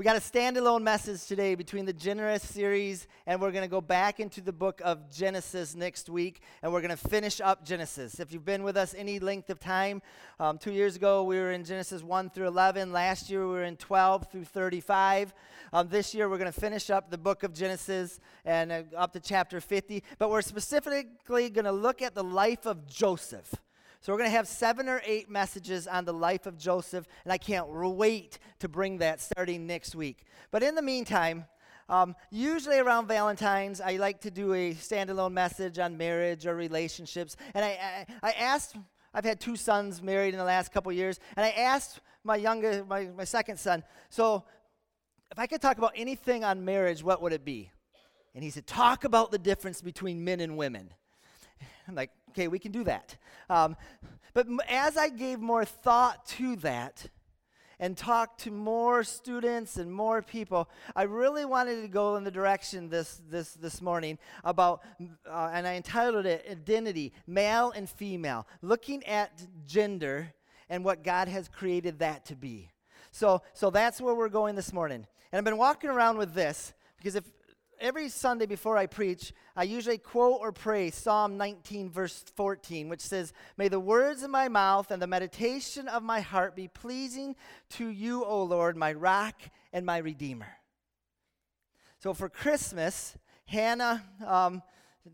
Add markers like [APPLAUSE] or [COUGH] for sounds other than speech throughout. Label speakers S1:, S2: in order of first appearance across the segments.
S1: We got a standalone message today between the Generous series, and we're going to go back into the book of Genesis next week, and we're going to finish up Genesis. If you've been with us any length of time, um, two years ago we were in Genesis 1 through 11. Last year we were in 12 through 35. Um, this year we're going to finish up the book of Genesis and uh, up to chapter 50, but we're specifically going to look at the life of Joseph. So, we're going to have seven or eight messages on the life of Joseph, and I can't wait to bring that starting next week. But in the meantime, um, usually around Valentine's, I like to do a standalone message on marriage or relationships. And I, I, I asked, I've had two sons married in the last couple years, and I asked my youngest, my, my second son, so if I could talk about anything on marriage, what would it be? And he said, talk about the difference between men and women. [LAUGHS] I'm like, okay, we can do that. Um, but as I gave more thought to that and talked to more students and more people, I really wanted to go in the direction this, this, this morning about, uh, and I entitled it Identity, Male and Female, looking at gender and what God has created that to be. So, so that's where we're going this morning. And I've been walking around with this because if every Sunday before I preach, I usually quote or pray Psalm 19, verse 14, which says, May the words of my mouth and the meditation of my heart be pleasing to you, O Lord, my rock and my redeemer. So for Christmas, Hannah, um,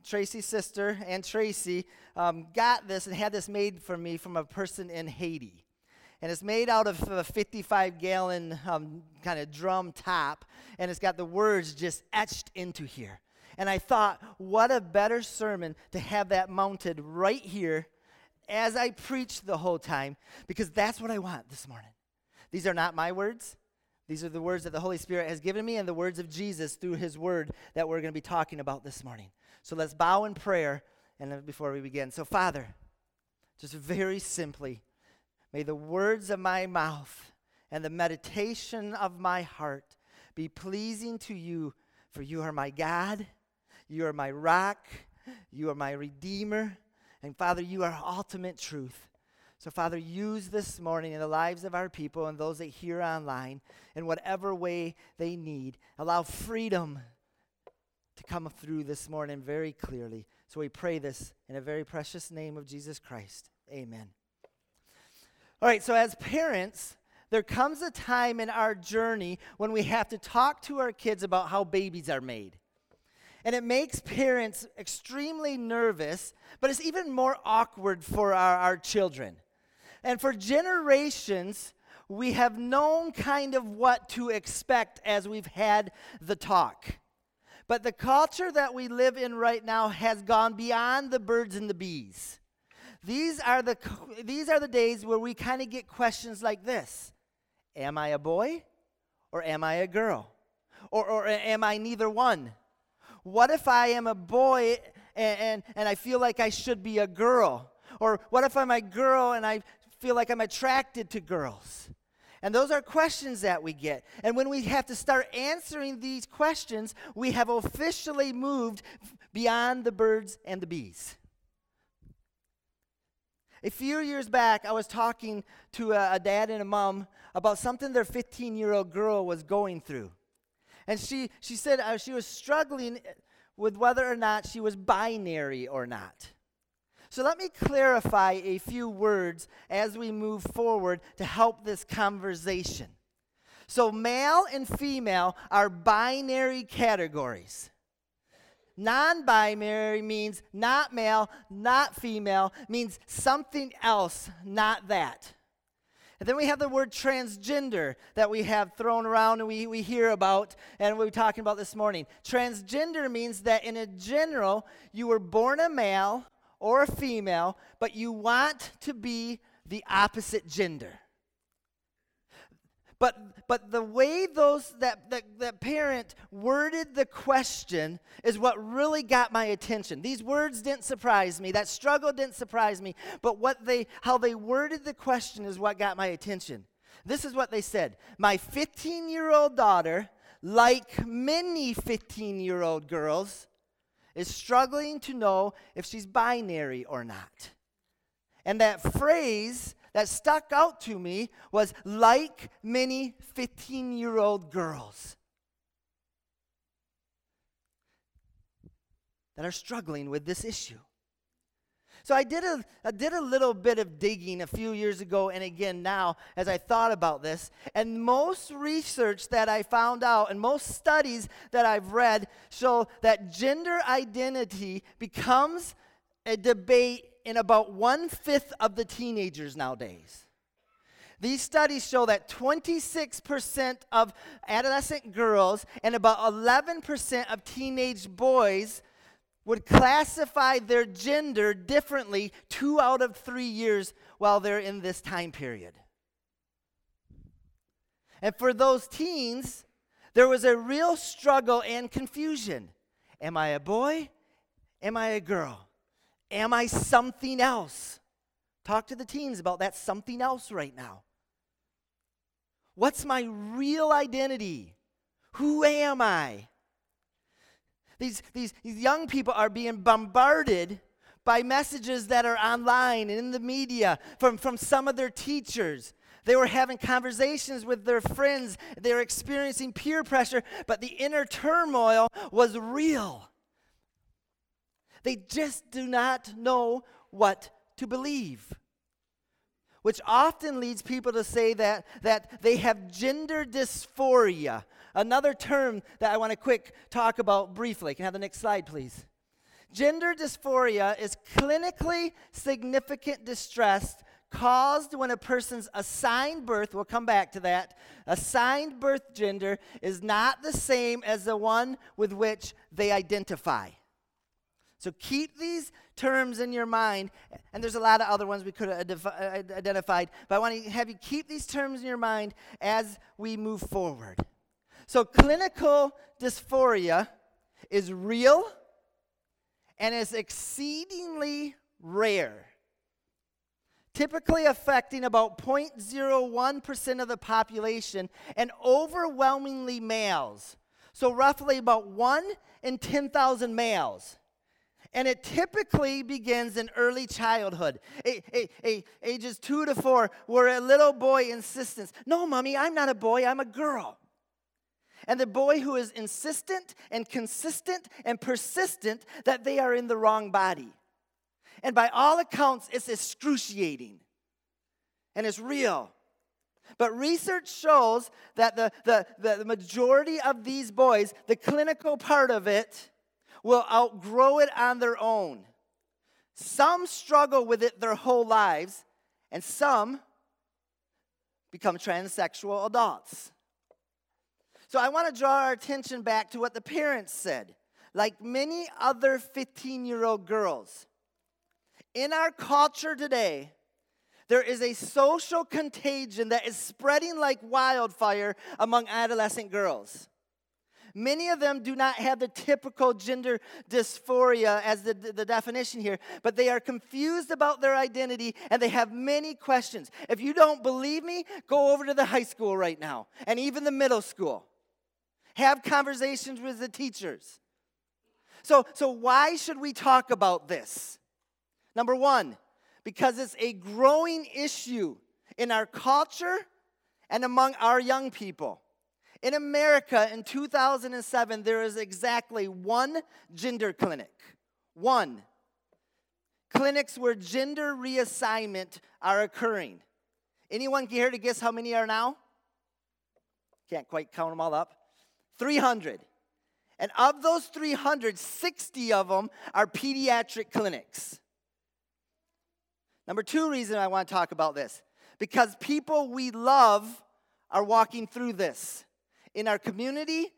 S1: Tracy's sister, and Tracy um, got this and had this made for me from a person in Haiti and it's made out of a 55 gallon um, kind of drum top, and it's got the words just etched into here. And I thought, what a better sermon to have that mounted right here as I preach the whole time, because that's what I want this morning. These are not my words. These are the words that the Holy Spirit has given me and the words of Jesus through his word that we're going to be talking about this morning. So let's bow in prayer and before we begin. So Father, just very simply, May the words of my mouth and the meditation of my heart be pleasing to you, for you are my God, you are my rock, you are my redeemer, and Father, you are ultimate truth. So, Father, use this morning in the lives of our people and those that hear online in whatever way they need. Allow freedom to come through this morning very clearly. So, we pray this in a very precious name of Jesus Christ. Amen. All right, so as parents, there comes a time in our journey when we have to talk to our kids about how babies are made. And it makes parents extremely nervous, but it's even more awkward for our, our children. And for generations, we have known kind of what to expect as we've had the talk. But the culture that we live in right now has gone beyond the birds and the bees. These are the, these are the days where we kind of get questions like this Am I a boy or am I a girl? Or, or am I neither one? What if I am a boy and, and, and I feel like I should be a girl? Or what if I'm a girl and I feel like I'm attracted to girls? And those are questions that we get. And when we have to start answering these questions, we have officially moved beyond the birds and the bees. A few years back, I was talking to a, a dad and a mom about something their 15 year old girl was going through. And she, she said uh, she was struggling with whether or not she was binary or not. So let me clarify a few words as we move forward to help this conversation. So, male and female are binary categories. Non binary means not male, not female, means something else, not that. And then we have the word transgender that we have thrown around and we, we hear about and we're talking about this morning. Transgender means that in a general, you were born a male or a female, but you want to be the opposite gender. But, but the way those that, that, that parent worded the question is what really got my attention. These words didn't surprise me. That struggle didn't surprise me. But what they, how they worded the question is what got my attention. This is what they said My 15 year old daughter, like many 15 year old girls, is struggling to know if she's binary or not. And that phrase that stuck out to me was like many 15 year old girls that are struggling with this issue. So I did a, I did a little bit of digging a few years ago and again now as I thought about this. And most research that I found out and most studies that I've read show that gender identity becomes a debate in about one fifth of the teenagers nowadays. These studies show that 26% of adolescent girls and about 11% of teenage boys would classify their gender differently two out of three years while they're in this time period. And for those teens, there was a real struggle and confusion. Am I a boy? Am I a girl? Am I something else? Talk to the teens about that something else right now. What's my real identity? Who am I? These, these, young people are being bombarded by messages that are online and in the media from, from some of their teachers. They were having conversations with their friends. They were experiencing peer pressure, but the inner turmoil was real. They just do not know what to believe. Which often leads people to say that, that they have gender dysphoria, Another term that I want to quick talk about briefly. Can I have the next slide, please? Gender dysphoria is clinically significant distress caused when a person's assigned birth, we'll come back to that, assigned birth gender is not the same as the one with which they identify. So keep these terms in your mind, and there's a lot of other ones we could have uh, identified, but I want to have you keep these terms in your mind as we move forward. So, clinical dysphoria is real and is exceedingly rare, typically affecting about 0.01% of the population and overwhelmingly males. So, roughly about 1 in 10,000 males. And it typically begins in early childhood, a, a, a, ages two to four, where a little boy insists, No, mommy, I'm not a boy, I'm a girl. And the boy who is insistent and consistent and persistent that they are in the wrong body. And by all accounts, it's excruciating and it's real. But research shows that the, the, the, majority of these boys, the clinical part of it, will outgrow it on their own. Some struggle with it their whole lives, and some become transsexual adults. So I want to draw our attention back to what the parents said. Like many other 15 year old girls, in our culture today, there is a social contagion that is spreading like wildfire among adolescent girls. Many of them do not have the typical gender dysphoria as the, the, definition here, but they are confused about their identity and they have many questions. If you don't believe me, go over to the high school right now and even the middle school. Have conversations with the teachers. So, so why should we talk about this? Number one, because it's a growing issue in our culture and among our young people. In America in 2007, there is exactly one gender clinic. One. Clinics where gender reassignment are occurring. Anyone here to guess how many are now? Can't quite count them all up. 300. And of those 300, 60 of them are pediatric clinics. Number two reason I want to talk about this because people we love are walking through this in our community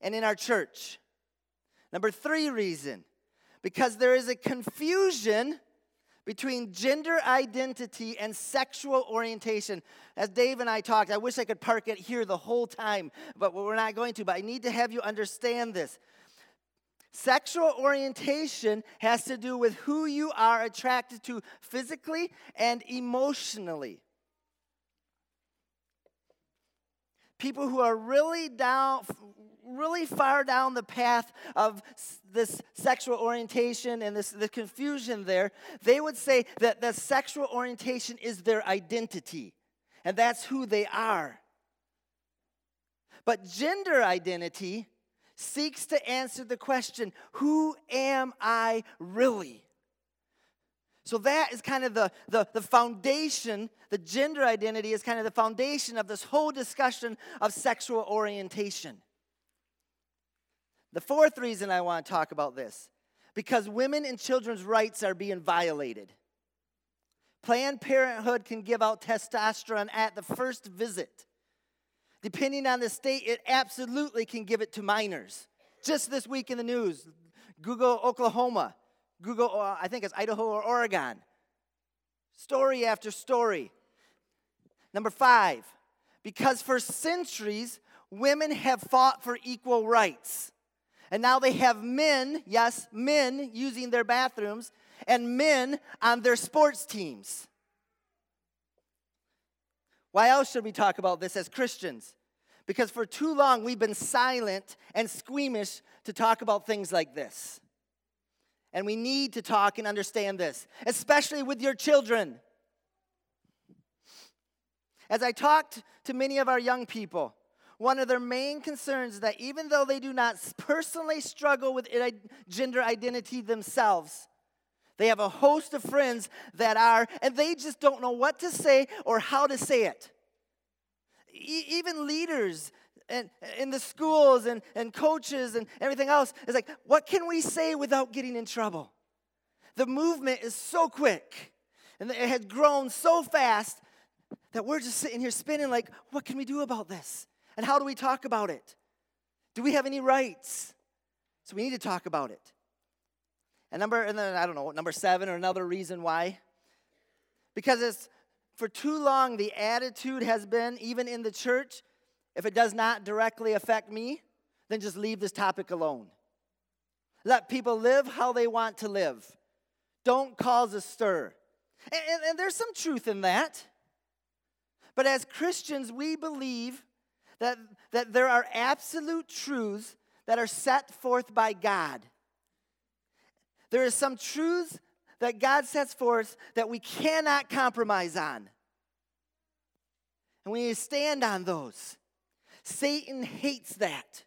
S1: and in our church. Number three reason because there is a confusion between gender identity and sexual orientation. As Dave and I talked, I wish I could park it here the whole time, but we're not going to. But I need to have you understand this. Sexual orientation has to do with who you are attracted to physically and emotionally. People who are really down, really far down the path of this sexual orientation and this the confusion there, they would say that the sexual orientation is their identity, and that's who they are. But gender identity seeks to answer the question who am I really? So that is kind of the, the, the foundation, the gender identity is kind of the foundation of this whole discussion of sexual orientation. The fourth reason I want to talk about this because women and children's rights are being violated. Planned Parenthood can give out testosterone at the first visit. Depending on the state, it absolutely can give it to minors. Just this week in the news, Google Oklahoma, Google, uh, I think it's Idaho or Oregon. Story after story. Number five, because for centuries, women have fought for equal rights. And now they have men, yes, men using their bathrooms, and men on their sports teams. Why else should we talk about this as Christians? Because for too long we've been silent and squeamish to talk about things like this. And we need to talk and understand this, especially with your children. As I talked to many of our young people, one of their main concerns is that even though they do not personally struggle with gender identity themselves, they have a host of friends that are, and they just don't know what to say or how to say it. E- even leaders and in the schools and, and coaches and everything else is like, what can we say without getting in trouble? The movement is so quick and it has grown so fast that we're just sitting here spinning like, what can we do about this? And how do we talk about it? Do we have any rights? So we need to talk about it. And number, and then I don't know, number seven or another reason why. Because it's for too long the attitude has been, even in the church, if it does not directly affect me, then just leave this topic alone. Let people live how they want to live. Don't cause a stir. And, and, and, there's some truth in that. But as Christians, we believe that, that there are absolute truths that are set forth by God. There is some truths that God sets forth that we cannot compromise on. And we stand on those. Satan hates that.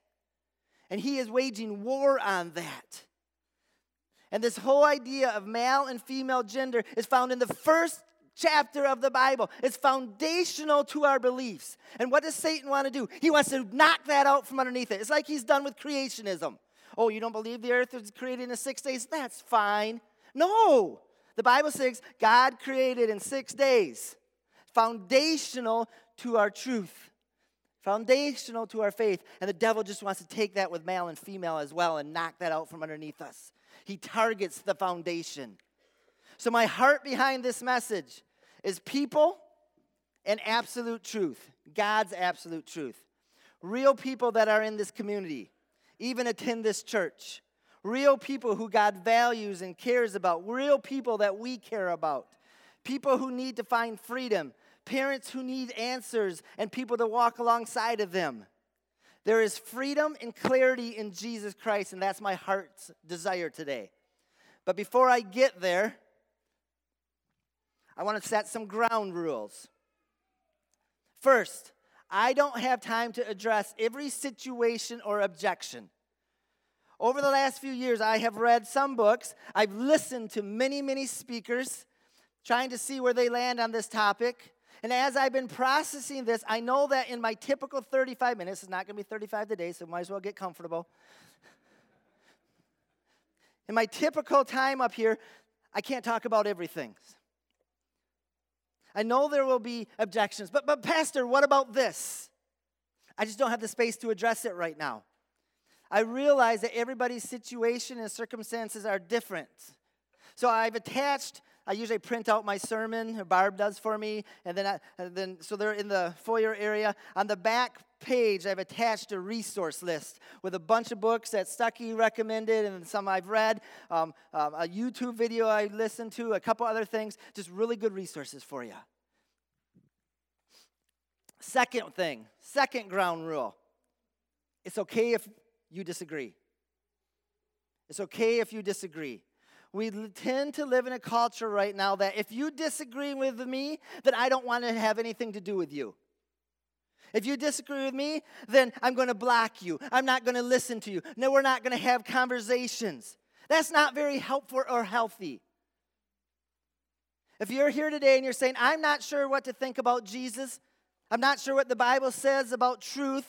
S1: And he is waging war on that. And this whole idea of male and female gender is found in the first chapter of the Bible. It's foundational to our beliefs. And what does Satan want to do? He wants to knock that out from underneath it. It's like he's done with creationism. Oh, you don't believe the earth was created in six days? That's fine. No. The Bible says God created in six days. Foundational to our truth. Foundational to our faith. And the devil just wants to take that with male and female as well and knock that out from underneath us. He targets the foundation. So, my heart behind this message is people and absolute truth, God's absolute truth. Real people that are in this community even attend this church. Real people who God values and cares about. Real people that we care about. People who need to find freedom. Parents who need answers and people to walk alongside of them. There is freedom and clarity in Jesus Christ, and that's my heart's desire today. But before I get there, I want to set some ground rules. First, I don't have time to address every situation or objection. Over the last few years, I have read some books. I've listened to many, many speakers trying to see where they land on this topic. And as I've been processing this, I know that in my typical 35 minutes, it's not going to be 35 today, so might as well get comfortable. In my typical time up here, I can't talk about everything. I know there will be objections, but, but Pastor, what about this? I just don't have the space to address it right now. I realize that everybody's situation and circumstances are different. So I've attached, I usually print out my sermon, Barb does for me, and then, I, and then so they're in the foyer area. On the back page, I've attached a resource list with a bunch of books that Stucky recommended and some I've read, um, um, a YouTube video I listened to, a couple other things, just really good resources for you. Second thing, second ground rule it's okay if you disagree. It's okay if you disagree. We tend to live in a culture right now that if you disagree with me, then I don't want to have anything to do with you. If you disagree with me, then I'm going to block you. I'm not going to listen to you. No, we're not going to have conversations. That's not very helpful or healthy. If you're here today and you're saying, I'm not sure what to think about Jesus, I'm not sure what the Bible says about truth,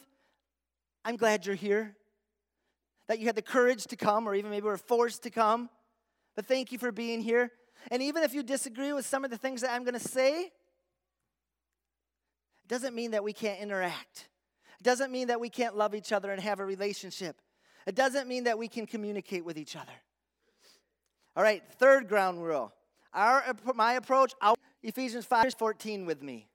S1: I'm glad you're here. That you had the courage to come, or even maybe were forced to come. But thank you for being here. And even if you disagree with some of the things that I'm going to say, it doesn't mean that we can't interact. It doesn't mean that we can't love each other and have a relationship. It doesn't mean that we can communicate with each other. All right, third ground rule. Our, my approach, Ephesians 5 14 with me.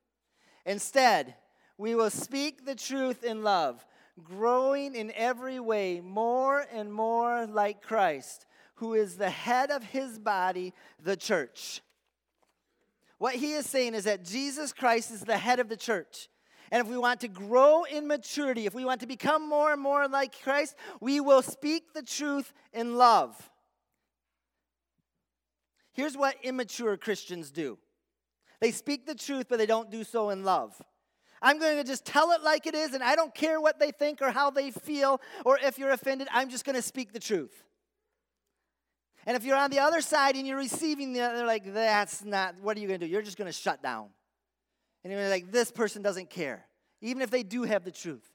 S1: Instead, we will speak the truth in love, growing in every way more and more like Christ, who is the head of his body, the church. What he is saying is that Jesus Christ is the head of the church. And if we want to grow in maturity, if we want to become more and more like Christ, we will speak the truth in love. Here's what immature Christians do they speak the truth, but they don't do so in love. I'm going to just tell it like it is, and I don't care what they think or how they feel or if you're offended. I'm just going to speak the truth. And if you're on the other side and you're receiving the, they're like, that's not, what are you going to do? You're just going to shut down. And you're like, this person doesn't care, even if they do have the truth.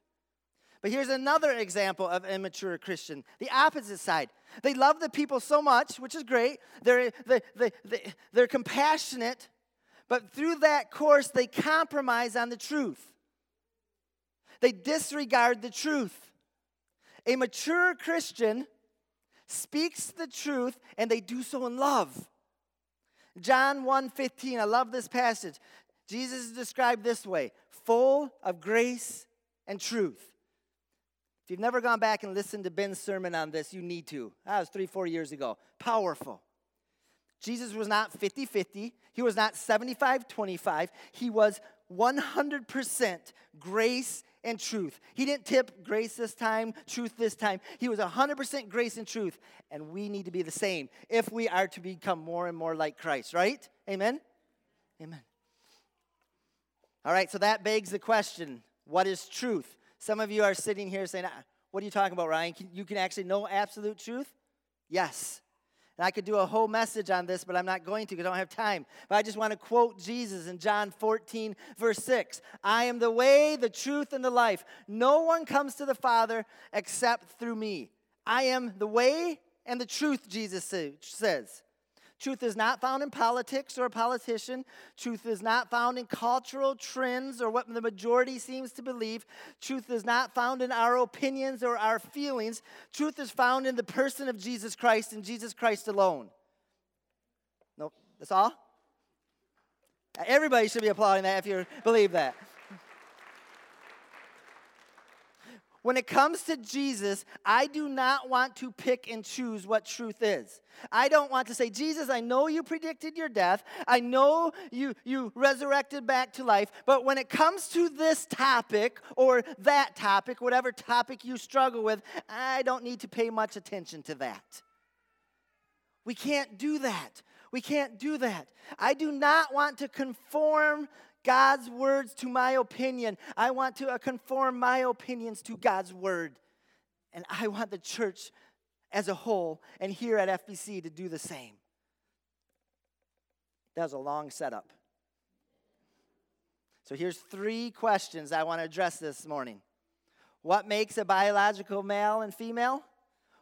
S1: But here's another example of immature Christian the opposite side. They love the people so much, which is great. They're, they, they, they, they're compassionate, but through that course, they compromise on the truth. They disregard the truth. A mature Christian speaks the truth and they do so in love. John 1:15, I love this passage. Jesus is described this way, full of grace and truth. If you've never gone back and listened to Ben's sermon on this, you need to. That was three, four years ago. Powerful. Jesus was not 50 50, he was not 75 25. He was 100% grace and truth. He didn't tip grace this time, truth this time. He was 100% grace and truth. And we need to be the same if we are to become more and more like Christ, right? Amen? Amen. All right, so that begs the question what is truth? Some of you are sitting here saying, ah, What are you talking about, Ryan? You can actually know absolute truth? Yes. And I could do a whole message on this, but I'm not going to because I don't have time. But I just want to quote Jesus in John 14, verse 6 I am the way, the truth, and the life. No one comes to the Father except through me. I am the way and the truth, Jesus says. Truth is not found in politics or a politician. Truth is not found in cultural trends or what the majority seems to believe. Truth is not found in our opinions or our feelings. Truth is found in the person of Jesus Christ and Jesus Christ alone. Nope, that's all? Everybody should be applauding that if you believe that. When it comes to Jesus, I do not want to pick and choose what truth is. I don't want to say, Jesus, I know you predicted your death. I know you, you resurrected back to life. But when it comes to this topic or that topic, whatever topic you struggle with, I don't need to pay much attention to that. We can't do that. We can't do that. I do not want to conform God's words to my opinion. I want to uh, conform my opinions to God's word. And I want the church as a whole and here at FBC to do the same. That was a long setup. So here's three questions I want to address this morning. What makes a biological male and female?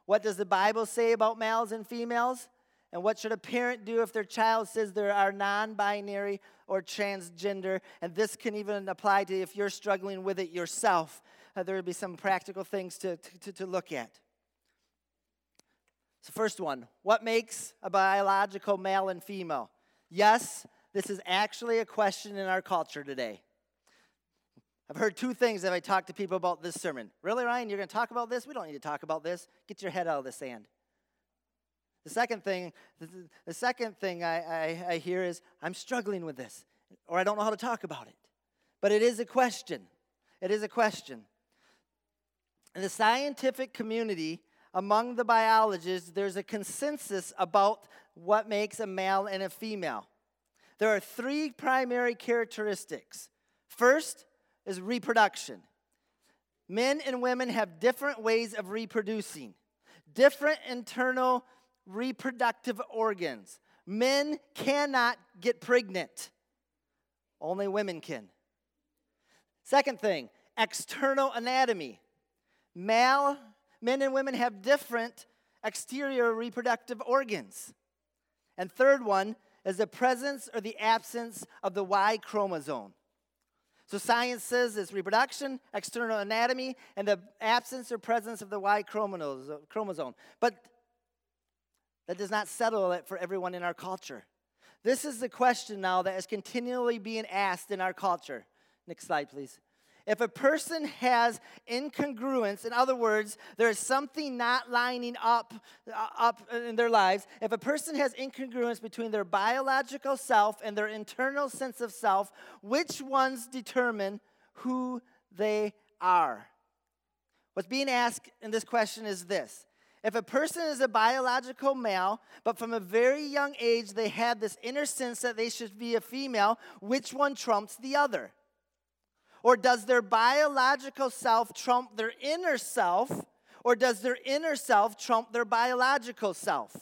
S1: What does the Bible say about males and females? And what should a parent do if their child says they are non binary or transgender? And this can even apply to if you're struggling with it yourself. Uh, there would be some practical things to, to, to look at. So, first one what makes a biological male and female? Yes, this is actually a question in our culture today. I've heard two things as I talked to people about this sermon. Really, Ryan, you're going to talk about this? We don't need to talk about this. Get your head out of the sand. The second thing, the second thing I, I, I hear is, I'm struggling with this, or I don't know how to talk about it. But it is a question. It is a question. In the scientific community, among the biologists, there's a consensus about what makes a male and a female. There are three primary characteristics. First is reproduction. Men and women have different ways of reproducing, different internal reproductive organs. Men cannot get pregnant, only women can. Second thing, external anatomy. Male, men and women have different exterior reproductive organs. And third one is the presence or the absence of the Y chromosome. So science says it's reproduction, external anatomy, and the absence or presence of the Y chromosome. But that does not settle it for everyone in our culture. This is the question now that is continually being asked in our culture. Next slide, please. If a person has incongruence, in other words, there is something not lining up, uh, up in their lives, if a person has incongruence between their biological self and their internal sense of self, which ones determine who they are? What's being asked in this question is this if a person is a biological male, but from a very young age they had this inner sense that they should be a female, which one trumps the other? Or does their biological self trump their inner self? Or does their inner self trump their biological self?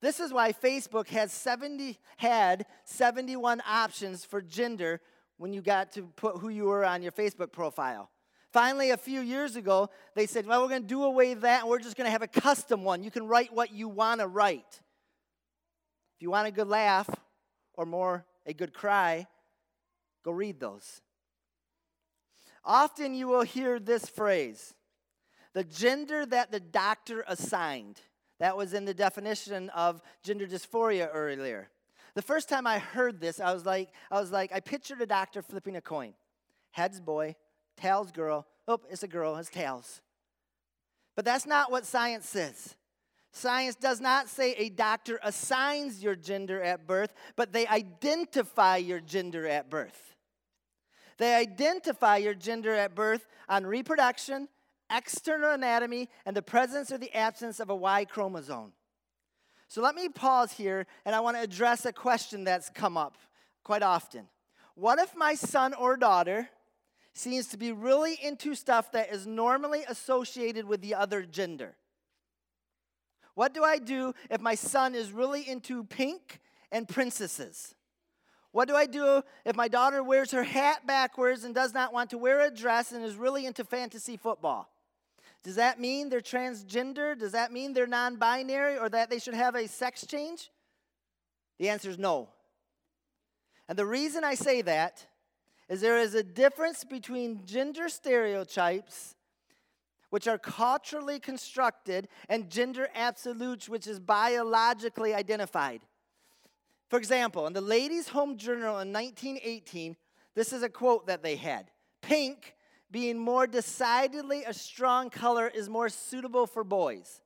S1: This is why Facebook has 70, had 71 options for gender when you got to put who you were on your Facebook profile. Finally, a few years ago, they said, well, we're going to do away that and we're just going to have a custom one. You can write what you want to write. If you want a good laugh or more, a good cry, go read those. Often you will hear this phrase the gender that the doctor assigned. That was in the definition of gender dysphoria earlier. The first time I heard this, I was like, I was like, I pictured a doctor flipping a coin. Heads boy, tails girl. Oh, it's a girl, it's tails. But that's not what science says. Science does not say a doctor assigns your gender at birth, but they identify your gender at birth. They identify your gender at birth on reproduction, external anatomy, and the presence or the absence of a Y chromosome. So let me pause here and I want to address a question that's come up quite often. What if my son or daughter seems to be really into stuff that is normally associated with the other gender? What do I do if my son is really into pink and princesses? What do I do if my daughter wears her hat backwards and does not want to wear a dress and is really into fantasy football? Does that mean they're transgender? Does that mean they're non binary or that they should have a sex change? The answer is no. And the reason I say that is there is a difference between gender stereotypes, which are culturally constructed, and gender absolutes, which is biologically identified. For example, in the Ladies' Home Journal in 1918, this is a quote that they had Pink, being more decidedly a strong color, is more suitable for boys,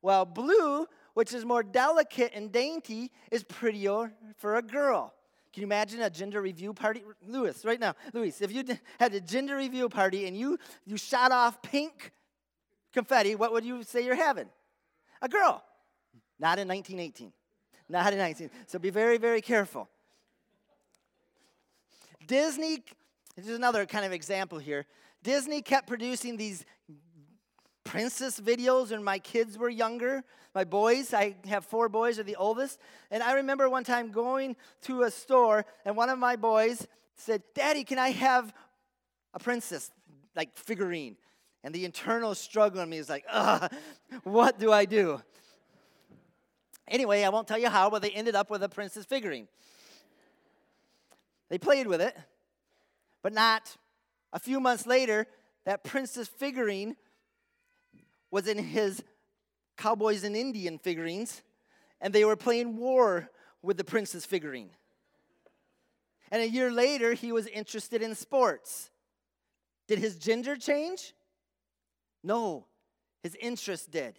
S1: while blue, which is more delicate and dainty, is prettier for a girl. Can you imagine a gender review party? Lewis, right now, Louis, if you had a gender review party and you, you shot off pink confetti, what would you say you're having? A girl. Not in 1918 not in 19. So be very, very careful. Disney, this is another kind of example here. Disney kept producing these princess videos when my kids were younger. My boys, I have four boys, are the oldest. And I remember one time going to a store, and one of my boys said, Daddy, can I have a princess, like figurine? And the internal struggle in me is like, ugh, what do I do? Anyway, I won't tell you how, but they ended up with a princess figurine. They played with it, but not a few months later, that princess figurine was in his cowboys and Indian figurines, and they were playing war with the princess figurine. And a year later, he was interested in sports. Did his gender change? No, his interest did.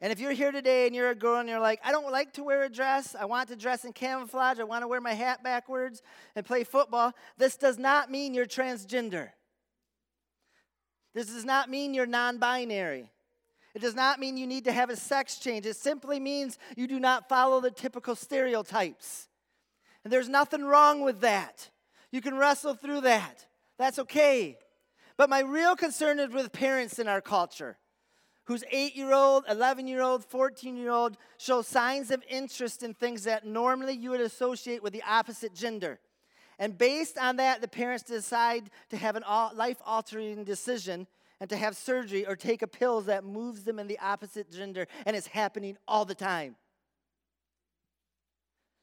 S1: And if you're here today and you're a girl and you're like, I don't like to wear a dress, I want to dress in camouflage, I want to wear my hat backwards and play football, this does not mean you're transgender. This does not mean you're non binary. It does not mean you need to have a sex change. It simply means you do not follow the typical stereotypes. And there's nothing wrong with that. You can wrestle through that. That's okay. But my real concern is with parents in our culture whose eight year old, 11 year old, 14 year old show signs of interest in things that normally you would associate with the opposite gender. And based on that, the parents decide to have a life altering decision and to have surgery or take a pill that moves them in the opposite gender, and it's happening all the time.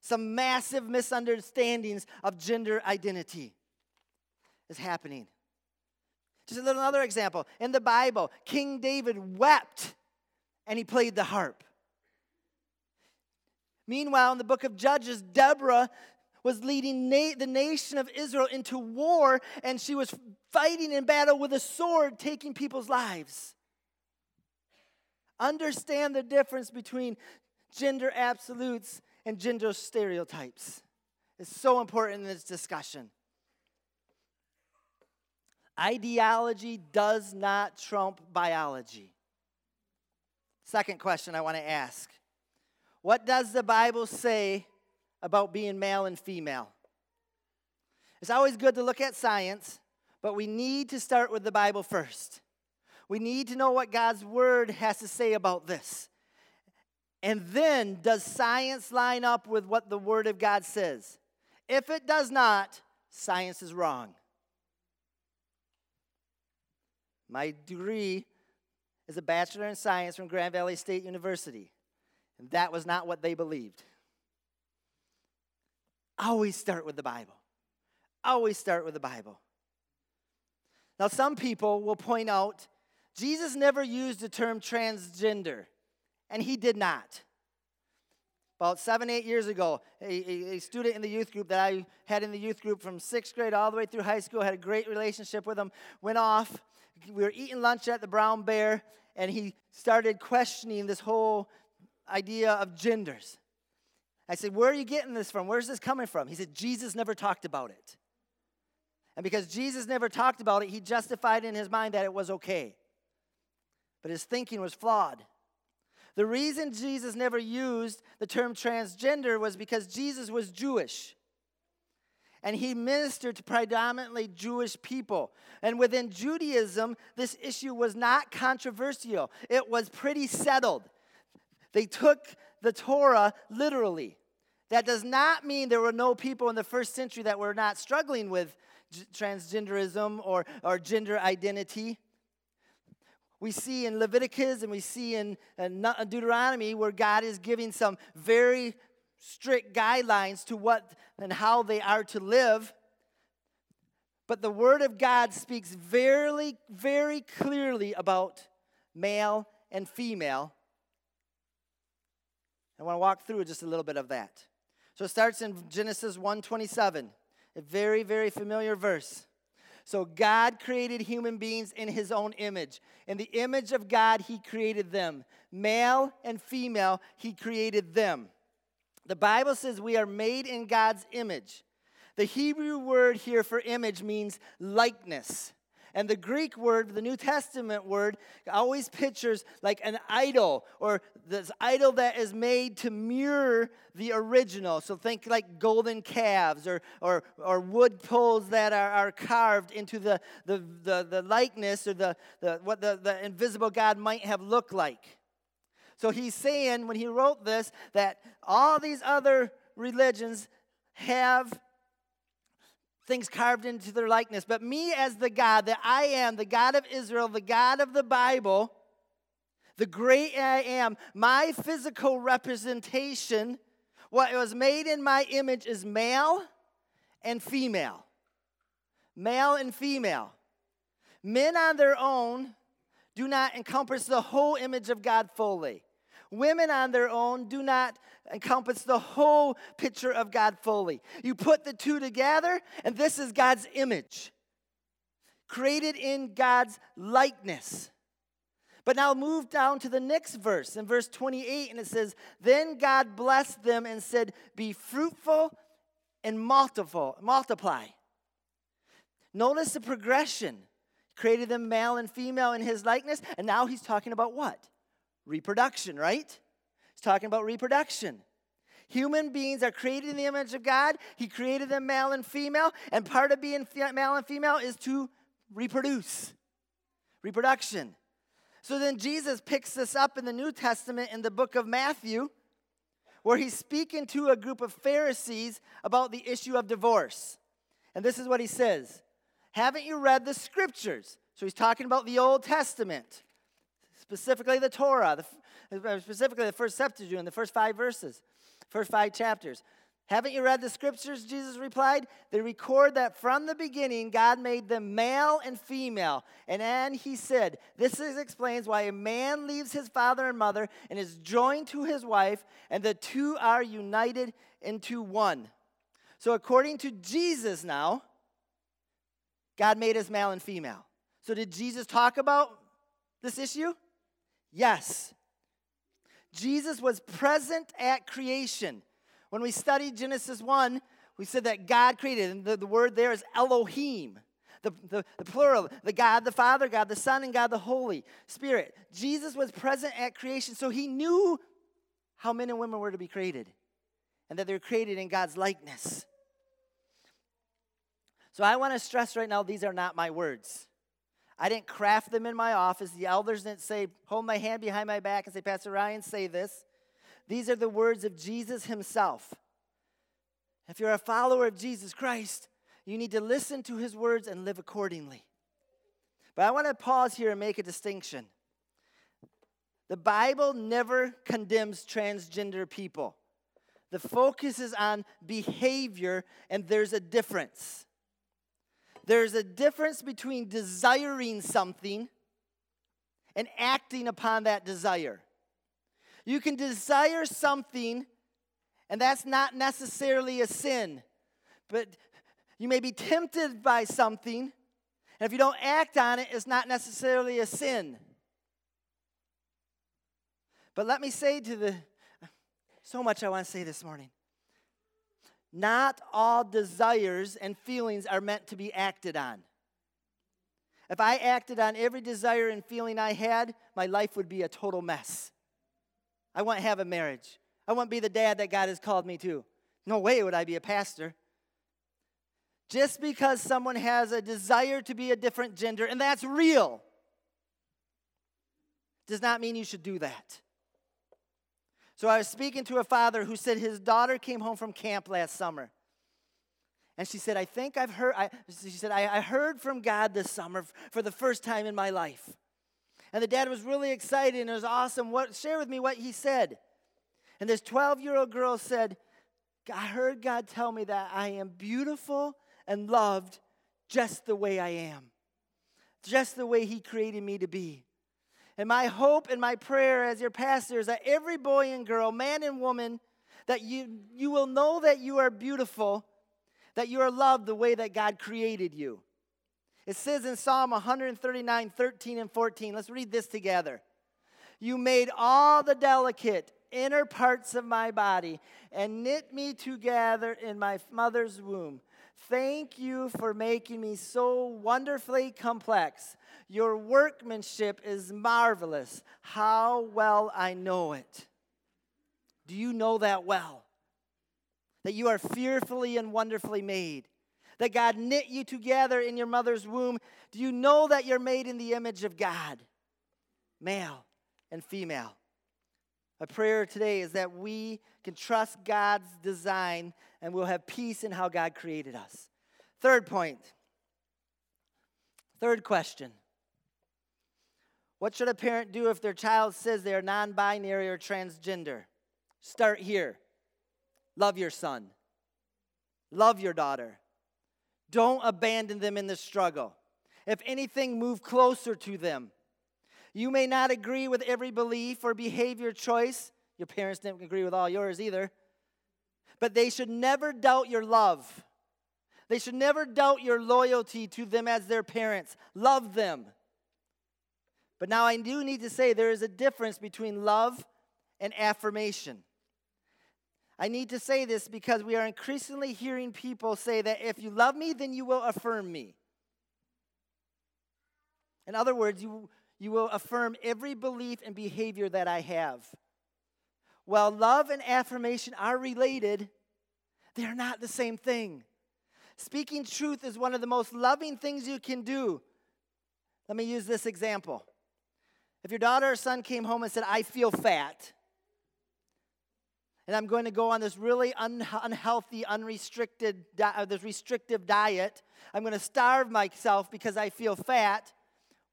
S1: Some massive misunderstandings of gender identity is happening. Just a little another example. In the Bible, King David wept and he played the harp. Meanwhile, in the book of Judges, Deborah was leading na- the nation of Israel into war, and she was fighting in battle with a sword, taking people's lives. Understand the difference between gender absolutes and gender stereotypes. It's so important in this discussion. Ideology does not trump biology. Second question I want to ask What does the Bible say about being male and female? It's always good to look at science, but we need to start with the Bible first. We need to know what God's Word has to say about this. And then, does science line up with what the Word of God says? If it does not, science is wrong. My degree is a Bachelor in Science from Grand Valley State University. And that was not what they believed. Always start with the Bible. Always start with the Bible. Now, some people will point out Jesus never used the term transgender, and he did not. About seven, eight years ago, a, a, student in the youth group that I had in the youth group from sixth grade all the way through high school, had a great relationship with him, went off we were eating lunch at the Brown Bear, and he started questioning this whole idea of genders. I said, Where are you getting this from? Where's this coming from? He said, Jesus never talked about it. And because Jesus never talked about it, he justified in his mind that it was okay. But his thinking was flawed. The reason Jesus never used the term transgender was because Jesus was Jewish and he ministered to predominantly Jewish people. And within Judaism, this issue was not controversial, it was pretty settled. They took the Torah literally. That does not mean there were no people in the first century that were not struggling with transgenderism or, or gender identity. We see in Leviticus and we see in, in uh, Deuteronomy where God is giving some very strict guidelines to what and how they are to live. But the Word of God speaks very, very clearly about male and female. I want to walk through just a little bit of that. So it starts in Genesis 1:27, a very, very familiar verse. So God created human beings in his own image. In the image of God, he created them. Male and female, he created them. The Bible says we are made in God's image. The Hebrew word here for image means likeness. And the Greek word, the New Testament word, always pictures like an idol or this idol that is made to mirror the original. So think like golden calves or, or, or wood poles that are, are carved into the, the, the, the likeness or the, the, what the, the invisible God might have looked like. So he's saying when he wrote this that all these other religions have things carved into their likeness. But me, as the God that I am, the God of Israel, the God of the Bible, the great I am, my physical representation, what was made in my image is male and female. Male and female. Men on their own do not encompass the whole image of God fully. Women on their own do not encompass the whole picture of God fully. You put the two together, and this is God's image, created in God's likeness. But now move down to the next verse, in verse 28, and it says, Then God blessed them and said, Be fruitful and multiple, multiply. Notice the progression created them male and female in his likeness. And now he's talking about what? Reproduction, right? He's talking about reproduction. Human beings are created in the image of God. He created them male and female. And part of being male and female is to reproduce. Reproduction. So then Jesus picks this up in the New Testament in the book of Matthew, where he's speaking to a group of Pharisees about the issue of divorce. And this is what he says Haven't you read the scriptures? So he's talking about the Old Testament, specifically the Torah, the, uh, specifically the first Septuagint, the first five verses first five chapters. Haven't you read the scriptures? Jesus replied. They record that from the beginning, God made them male and female. And then he said, This is, explains why a man leaves his father and mother and is joined to his wife, and the two are united into one. So, according to Jesus now, God made us male and female. So, did Jesus talk about this issue? Yes. Jesus was present at creation. When we studied Genesis 1, we said that God created, and the, the word there is Elohim, the, the, the plural, the God the Father, God the Son, and God the Holy Spirit. Jesus was present at creation, so he knew how men and women were to be created and that they're created in God's likeness. So I want to stress right now these are not my words. I didn't craft them in my office. The elders didn't say, hold my hand behind my back and say, Pastor Ryan, say this. These are the words of Jesus himself. If you're a follower of Jesus Christ, you need to listen to his words and live accordingly. But I want to pause here and make a distinction. The Bible never condemns transgender people. The focus is on behavior, and there's a difference. There's a difference between desiring something and acting upon that desire. You can desire something, and that's not necessarily a sin, but you may be tempted by something, and if you don't act on it, it's not necessarily a sin. But let me say to the so much I want to say this morning. Not all desires and feelings are meant to be acted on. If I acted on every desire and feeling I had, my life would be a total mess. I wouldn't have a marriage. I wouldn't be the dad that God has called me to. No way would I be a pastor. Just because someone has a desire to be a different gender, and that's real, does not mean you should do that. So I was speaking to a father who said his daughter came home from camp last summer. And she said, I think I've heard, I, she said, I, I heard from God this summer for the first time in my life. And the dad was really excited and it was awesome. What, share with me what he said. And this 12 year old girl said, I heard God tell me that I am beautiful and loved just the way I am, just the way He created me to be. And my hope and my prayer as your pastor is that every boy and girl, man and woman, that you, you will know that you are beautiful, that you are loved the way that God created you. It says in Psalm 139, 13 and 14, let's read this together. You made all the delicate inner parts of my body and knit me together in my mother's womb. Thank you for making me so wonderfully complex. Your workmanship is marvelous. How well I know it. Do you know that well? That you are fearfully and wonderfully made. That God knit you together in your mother's womb. Do you know that you're made in the image of God? Male and female. My prayer today is that we can trust God's design and we'll have peace in how God created us. Third point. Third question. What should a parent do if their child says they are non binary or transgender? Start here. Love your son, love your daughter. Don't abandon them in the struggle. If anything, move closer to them. You may not agree with every belief or behavior choice. Your parents didn't agree with all yours either. But they should never doubt your love. They should never doubt your loyalty to them as their parents. Love them. But now I do need to say there is a difference between love and affirmation. I need to say this because we are increasingly hearing people say that if you love me, then you will affirm me. In other words, you, you will affirm every belief and behavior that I have. While love and affirmation are related, they are not the same thing. Speaking truth is one of the most loving things you can do. Let me use this example. If your daughter or son came home and said, I feel fat, and I'm going to go on this really un- unhealthy, unrestricted, di- uh, this restrictive diet, I'm going to starve myself because I feel fat,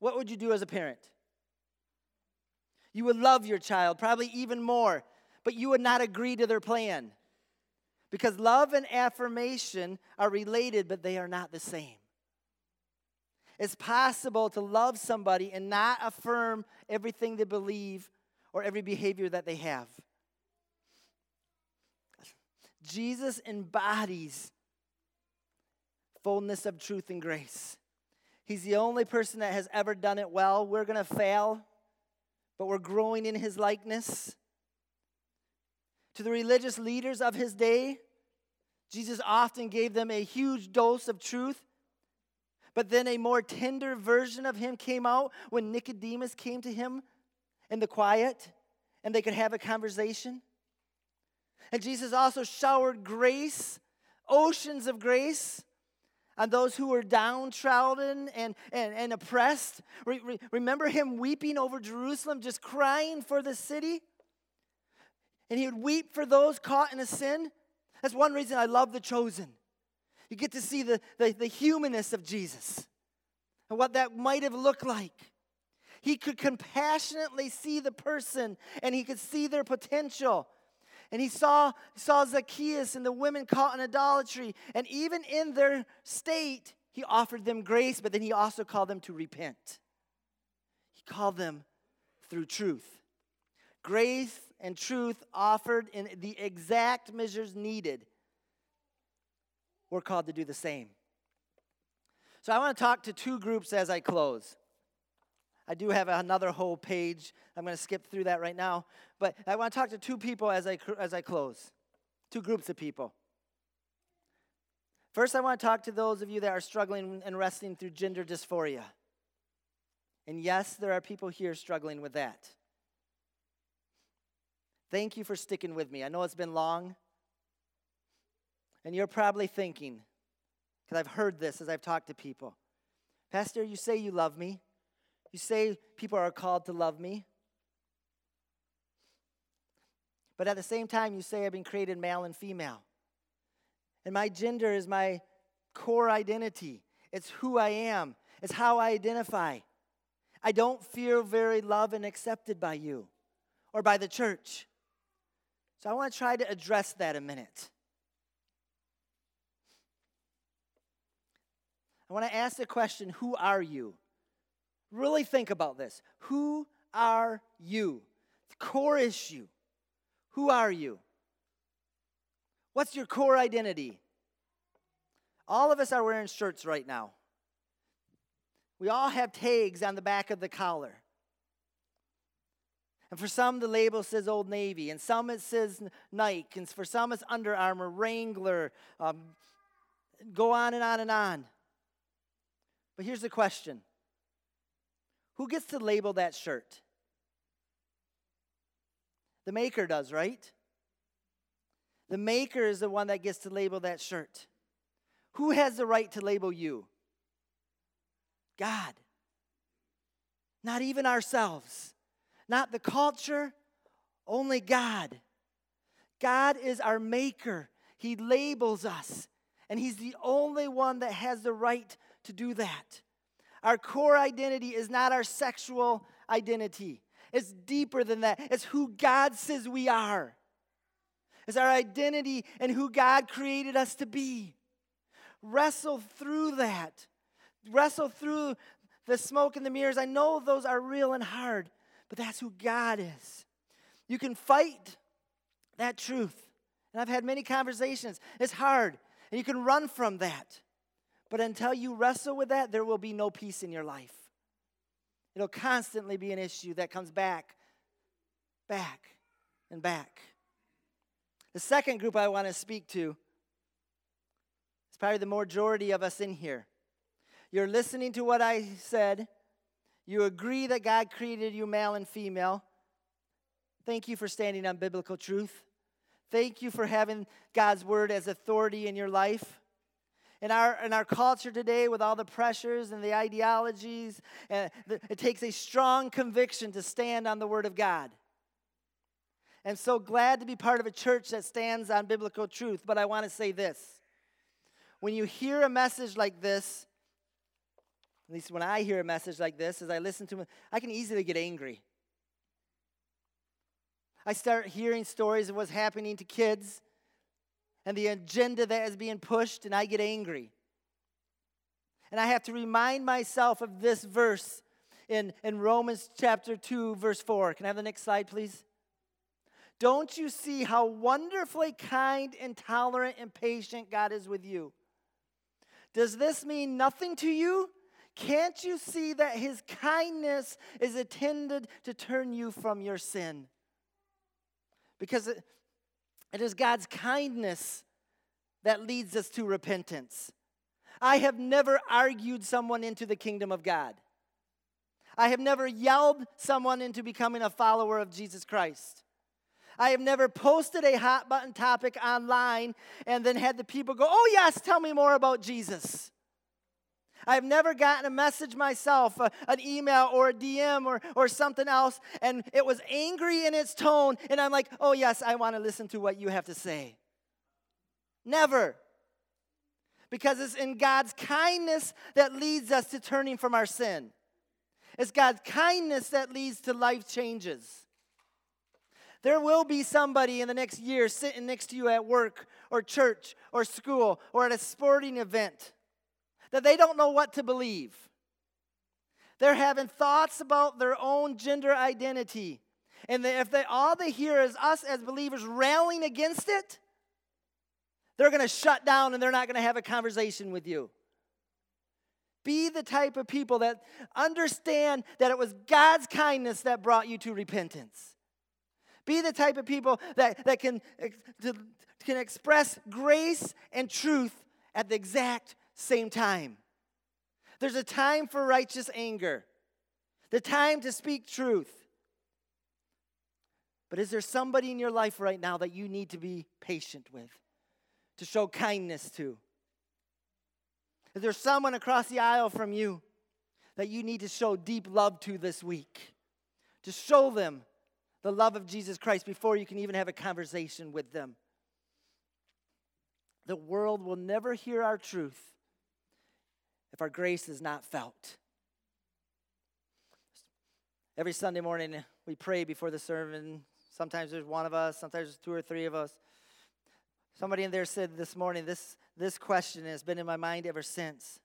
S1: what would you do as a parent? You would love your child, probably even more, but you would not agree to their plan. Because love and affirmation are related, but they are not the same. It's possible to love somebody and not affirm everything they believe or every behavior that they have. Jesus embodies fullness of truth and grace. He's the only person that has ever done it well. We're going to fail, but we're growing in his likeness. To the religious leaders of his day, Jesus often gave them a huge dose of truth. But then a more tender version of him came out when Nicodemus came to him in the quiet and they could have a conversation. And Jesus also showered grace, oceans of grace, on those who were downtrodden and, and, and oppressed. Re, re, remember him weeping over Jerusalem, just crying for the city? And he would weep for those caught in a sin. That's one reason I love The Chosen. You get to see the, the, the humanness of Jesus and what that might have looked like. He could compassionately see the person and he could see their potential. And he saw, saw Zacchaeus and the women caught in idolatry. And even in their state, he offered them grace, but then he also called them to repent. He called them through truth. Grace and truth offered in the exact measures needed. We're called to do the same. So I want to talk to two groups as I close. I do have another whole page. I'm going to skip through that right now. But I want to talk to two people as I, as I close, two groups of people. First, I want to talk to those of you that are struggling and wrestling through gender dysphoria. And yes, there are people here struggling with that. Thank you for sticking with me. I know it's been long. And you're probably thinking, because I've heard this as I've talked to people Pastor, you say you love me. You say people are called to love me. But at the same time, you say I've been created male and female. And my gender is my core identity, it's who I am, it's how I identify. I don't feel very loved and accepted by you or by the church. So I want to try to address that a minute. I want to ask the question Who are you? Really think about this. Who are you? The core issue. Who are you? What's your core identity? All of us are wearing shirts right now. We all have tags on the back of the collar. And for some, the label says Old Navy, and some it says Nike, and for some it's Under Armour, Wrangler, um, go on and on and on. But here's the question Who gets to label that shirt? The maker does, right? The maker is the one that gets to label that shirt. Who has the right to label you? God. Not even ourselves, not the culture, only God. God is our maker. He labels us, and He's the only one that has the right to do that. Our core identity is not our sexual identity. It's deeper than that. It's who God says we are. It's our identity and who God created us to be. Wrestle through that. Wrestle through the smoke and the mirrors. I know those are real and hard, but that's who God is. You can fight that truth. And I've had many conversations. It's hard, and you can run from that. But until you wrestle with that, there will be no peace in your life. It'll constantly be an issue that comes back, back, and back. The second group I want to speak to is probably the majority of us in here. You're listening to what I said, You agree that God created you male and female. Thank you for standing on biblical truth. Thank you for having God's word as authority in your life. In our, in our culture today, with all the pressures and the ideologies, it takes a strong conviction to stand on the Word of God. I'm so glad to be part of a church that stands on biblical truth, but I want to say this. When you hear a message like this, at least when I hear a message like this, as I listen to it, I can easily get angry. I start hearing stories of what's happening to kids and the agenda that is being pushed, and I get angry. And I have to remind myself of this verse in, in Romans chapter 2, verse 4. Can I have the next slide, please? Don't you see how wonderfully kind and tolerant and patient God is with you? Does this mean nothing to you? Can't you see that his kindness is intended to turn you from your sin? Because it is God's kindness that leads us to repentance. I have never argued someone into the kingdom of God. I have never yelled someone into becoming a follower of Jesus Christ. I have never posted a hot button topic online and then had the people go, Oh, yes, tell me more about Jesus. I've never gotten a message myself, an email or a DM or, or something else, and it was angry in its tone, and I'm like, oh, yes, I want to listen to what you have to say. Never. Because it's in God's kindness that leads us to turning from our sin. It's God's kindness that leads to life changes. There will be somebody in the next year sitting next to you at work or church or school or at a sporting event that they don't know what to believe. They're having thoughts about their own gender identity. And if they, all they hear is us as believers railing against it, they're going to shut down and they're not going to have a conversation with you. Be the type of people that understand that it was God's kindness that brought you to repentance. Be the type of people that, that can, can express grace and truth at the exact same time. There's a time for righteous anger, the time to speak truth. But is there somebody in your life right now that you need to be patient with, to show kindness to? Is there someone across the aisle from you that you need to show deep love to this week? To show them the love of Jesus Christ before you can even have a conversation with them. The world will never hear our truth if our grace is not felt. Every Sunday morning, we pray before the sermon. Sometimes there's one of us, sometimes there's two or three of us. Somebody in there said this morning, this, this question has been in my mind ever since.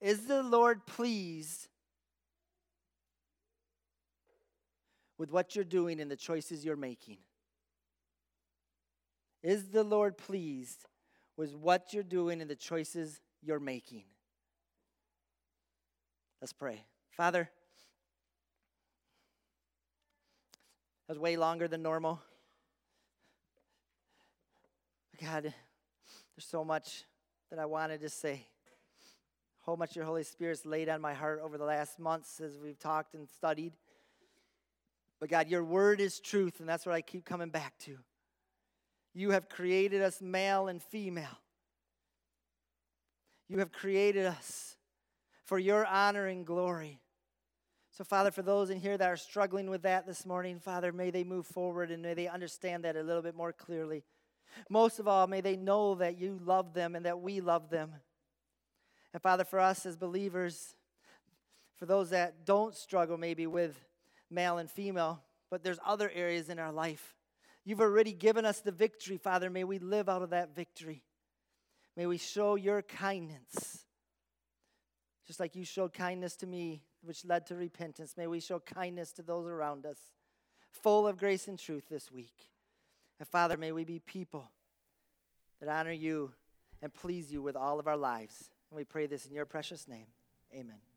S1: Is the Lord pleased with what you're doing and the choices you're making? Is the Lord pleased with what you're doing and the choices you're making? Let's pray. Father, that was way longer than normal. God, there's so much that I wanted to say. How much your Holy Spirit's laid on my heart over the last months as we've talked and studied. But God, your word is truth, and that's what I keep coming back to. You have created us male and female. You have created us for your honor and glory. So, Father, for those in here that are struggling with that this morning, Father, may they move forward and may they understand that a little bit more clearly. Most of all, may they know that you love them and that we love them. And, Father, for us as believers, for those that don't struggle maybe with male and female, but there's other areas in our life. You've already given us the victory, Father. May we live out of that victory. May we show your kindness just like you showed kindness to me, which led to repentance, may we show kindness to those around us, full of grace and truth this week. And Father, may we be people that honor you and please you with all of our lives. And we pray this in your precious name. Amen.